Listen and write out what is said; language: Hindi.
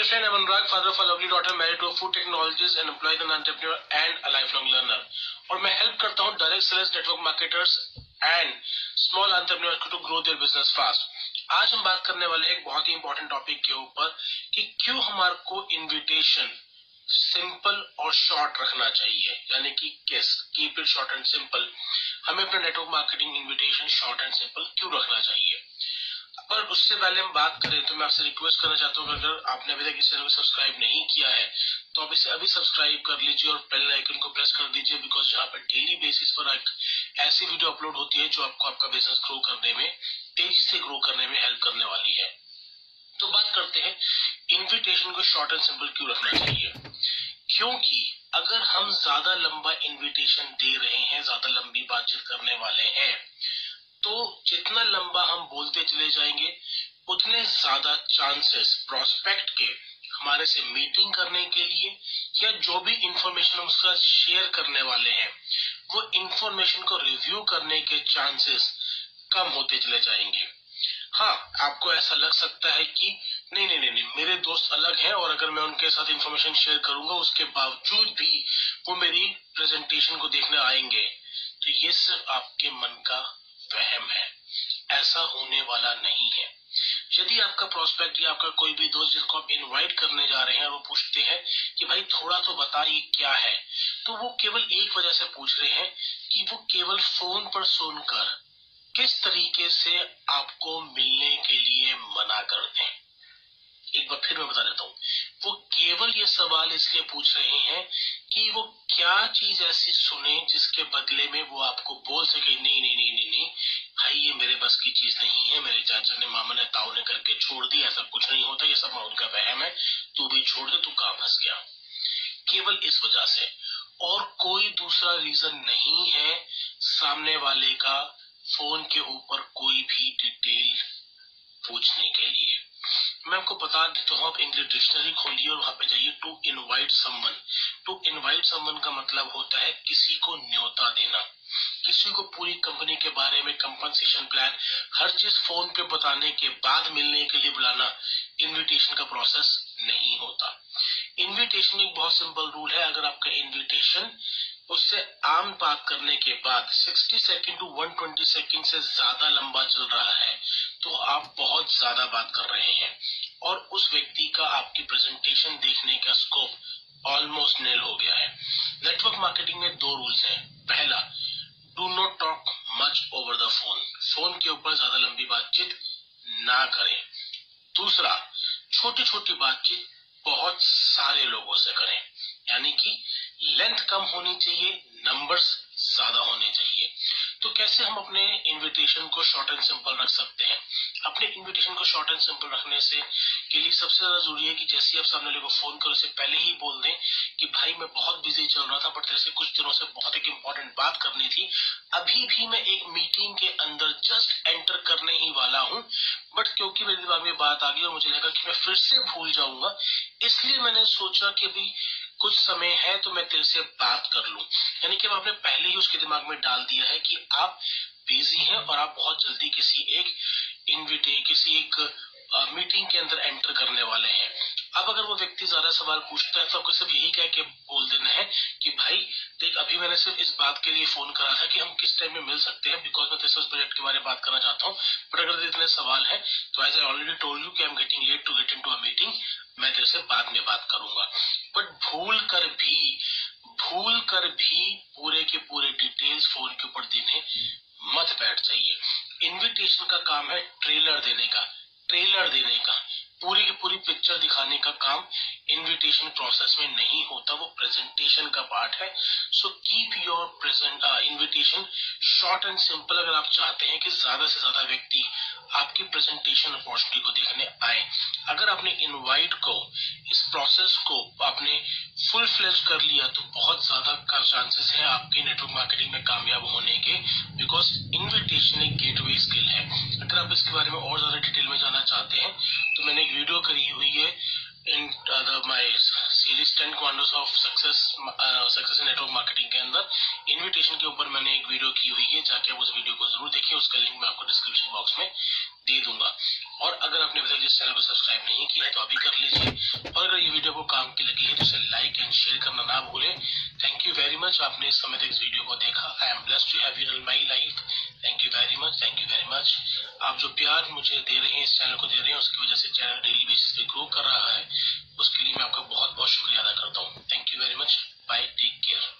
dear friend, I'm Anurag, father of a lovely daughter, married to a food technologist and employed an entrepreneur and a lifelong learner. और मैं हेल्प करता हूँ direct sales network marketers and small entrepreneurs to grow their business आज हम बात करने वाले एक बहुत ही इंपॉर्टेंट टॉपिक के ऊपर कि क्यों हमारे को इनविटेशन सिंपल और शॉर्ट रखना चाहिए। यानी कि KISS? Keep it short and simple हमें अपना network marketing invitation short and simple क्यों रखना चाहिए? पर उससे पहले हम बात करें तो मैं आपसे रिक्वेस्ट करना चाहता हूँ अगर आपने अभी तक इस चैनल को सब्सक्राइब नहीं किया है तो आप इसे अभी सब्सक्राइब कर लीजिए और बेल आइकन को प्रेस कर दीजिए बिकॉज़ यहाँ पर डेली बेसिस पर एक ऐसी वीडियो अपलोड होती है जो आपको आपका बिज़नेस ग्रो करने में, तेज़ी से ग्रो करने में हेल्प करने वाली है। तो बात करते हैं इन्विटेशन को शॉर्ट एंड सिंपल क्यों रखना चाहिए? क्योंकि अगर हम ज़्यादा लंबा इन्विटेशन दे रहे हैं, ज़्यादा लंबी बातचीत करने वाले हैं तो जितना लंबा हम बोलते चले जाएँगे, उतने ज़्यादा चांसेस प्रोस्पेक्ट के हमारे से मीटिंग करने के लिए या जो भी इंफॉर्मेशन हम उसका शेयर करने वाले हैं, वो इंफॉर्मेशन को रिव्यू करने के चांसेस कम होते चले जाएँगे। हाँ आपको ऐसा लग सकता है कि नहीं नहीं नहीं मेरे दोस्त अलग हैं और अगर मैं उनके साथ इंफॉर्मेशन शेयर करूँगा, उसके बावजूद भी वो मेरी प्रेजेंटेशन को देखने आएँगे। तो ये सिर्फ़ आपके मन का वहम है। ऐसा होने वाला नहीं है। यदि आपका प्रोस्पेक्ट या आपका कोई भी दोस्त जिसको आप इनवाइट करने जा रहे हैं वो पूछते हैं कि भाई थोड़ा तो बता ये क्या है तो वो केवल एक वजह से पूछ रहे हैं कि वो केवल फ़ोन पर सुनकर किस तरीके से आपको मिलने के लिए मना करते दें एक बार फिर मैं बता देता हूँ। वो केवल ये सवाल इसलिए पूछ रहे हैं कि वो क्या चीज़ ऐसी सुने जिसके बदले में वो आपको बोल सके, नहीं नहीं नहीं नहीं नहीं, भाई, ये मेरे बस की चीज़ नहीं है। मेरे चाचा ने, मामा ने, ताऊ ने करके छोड़ दी, ऐसा कुछ नहीं होता। ये सब उनका वहम है। तू भी छोड़ दे, तू कहाँ फंस गया? केवल इस वजह से। और कोई दूसरा रीजन नहीं है सामने वाले का फ़ोन के ऊपर कोई भी डिटेल पूछने के लिए। मैं आपको बता देता हूँ, आप इंग्लिश डिक्शनरी खोलिए और वहाँ पे जाइए to invite someone to invite someone का मतलब होता है किसी को न्योता देना। किसी को पूरी कंपनी के बारे में कंपनसेशन प्लान हर चीज़ फ़ोन पे बताने के बाद मिलने के लिए बुलाना इनविटेशन का प्रोसेस नहीं होता। इनविटेशन एक बहुत सिंपल रूल है, अगर आपका इनविटेशन उससे आम बात करने के बाद 60 सेकंड टू 120 सेकंड से ज़्यादा लंबा चल रहा है तो आप बहुत ज़्यादा बात कर रहे हैं। और उस व्यक्ति का आपकी प्रेजेंटेशन देखने का स्कोप ऑलमोस्ट नेल हो गया है। नेटवर्क मार्केटिंग में दो रूल्स हैं। पहला do not talk much over the phone phone के ऊपर ज़्यादा लंबी बातचीत ना करें। दूसरा छोटी छोटी बातचीत बहुत सारे लोगों से करें। यानी कि लेंथ कम होनी चाहिए नंबर्स ज़्यादा होने चाहिए। तो कैसे हम अपने इनविटेशन को शॉर्ट एंड सिंपल रख सकते हैं? अपने इनविटेशन को शॉर्ट एंड सिंपल रखने से के लिए सबसे ज़्यादा ज़रूरी है कि जैसे आप सामने वाले को फ़ोन करो उससे पहले ही बोल दें कि भाई मैं बहुत बिज़ी चल रहा था बट तेरे से कुछ दिनों से बहुत एक इम्पोर्टेंट बात करनी थी। अभी भी मैं एक मीटिंग के अंदर जस्ट एंटर करने ही वाला हूँ बट क्योंकि मेरे दिमाग में बात आ गई और मुझे लगा कि मैं फिर से भूल जाऊँगा, इसलिए मैंने सोचा कि अभी कुछ समय है तो मैं तेरे से बात कर लूँ। यानी कि आपने पहले ही उसके दिमाग में डाल दिया है कि आप बिज़ी हैं और आप बहुत जल्दी किसी एक इनविटे किसी एक मीटिंग के अंदर एंटर करने वाले हैं। अब अगर वो व्यक्ति ज़्यादा सवाल पूछता है तो आपको सिर्फ़ यही कह के बोल देना है कि, भाई, देख, अभी मैंने सिर्फ़ इस बात के लिए फ़ोन करा था कि हम किस टाइम में मिल सकते हैं बिकॉज़ मैं तेरे प्रोजेक्ट के बारे में बात करना चाहता हूँ। बट अगर इतने सवाल है तो as I already told you कि I am getting late to get into a meeting मैं तेरे से बाद में बात करूँगा। बट भूल कर भी भूल कर भी पूरे के पूरे डिटेल्स फ़ोन के ऊपर देने मत बैठ जाइए। इनविटेशन का काम है ट्रेलर देने का ट्रेलर देने का। पूरी की पूरी पिक्चर दिखाने का काम इनविटेशन प्रोसेस में नहीं होता, वो प्रेजेंटेशन का पार्ट है। So keep your present invitation short and simple अगर आप चाहते हैं कि ज़्यादा से ज़्यादा व्यक्ति आपकी प्रेजेंटेशन अपॉर्चुनिटी को देखने आए। अगर आपने इनवाइट को, इस प्रोसेस को आपने फुल फ्लेज कर लिया तो बहुत ज़्यादा का चांसेस है आपके नेटवर्क मार्केटिंग में कामयाब होने के बिकॉज़ इनविटेशन एक गेटवे स्किल है। अगर आप इसके बारे में और ज़्यादा डिटेल में जाना चाहते हैं तो मैंने एक वीडियो करी हुई है in my series ten commandos of success success network marketing के अंदर। इनविटेशन के ऊपर मैंने एक वीडियो की हुई है, जाके आप उस वीडियो को ज़रूर देखिए उसका लिंक मैं आपको डिस्क्रिप्शन बॉक्स में दे दूँगा। और अगर आपने तक इस चैनल को सब्सक्राइब नहीं किया है तो अभी कर लीजिए। और अगर ये वीडियो को काम की लगी है तो इसे लाइक एंड शेयर करना ना भूलें। थैंक यू वेरी मच आपने इस समय तक इस वीडियो को देखा। I am blessed to have you my life thank you very much thank you very much आप जो प्यार मुझे दे रहे हैं, इस चैनल को दे रहे हैं, उसकी वजह से चैनल डेली बेसिस पे ग्रो कर रहा है, उसके लिए मैं आपका बहुत बहुत शुक्रिया अदा करता हूँ। Thank you very much bye take care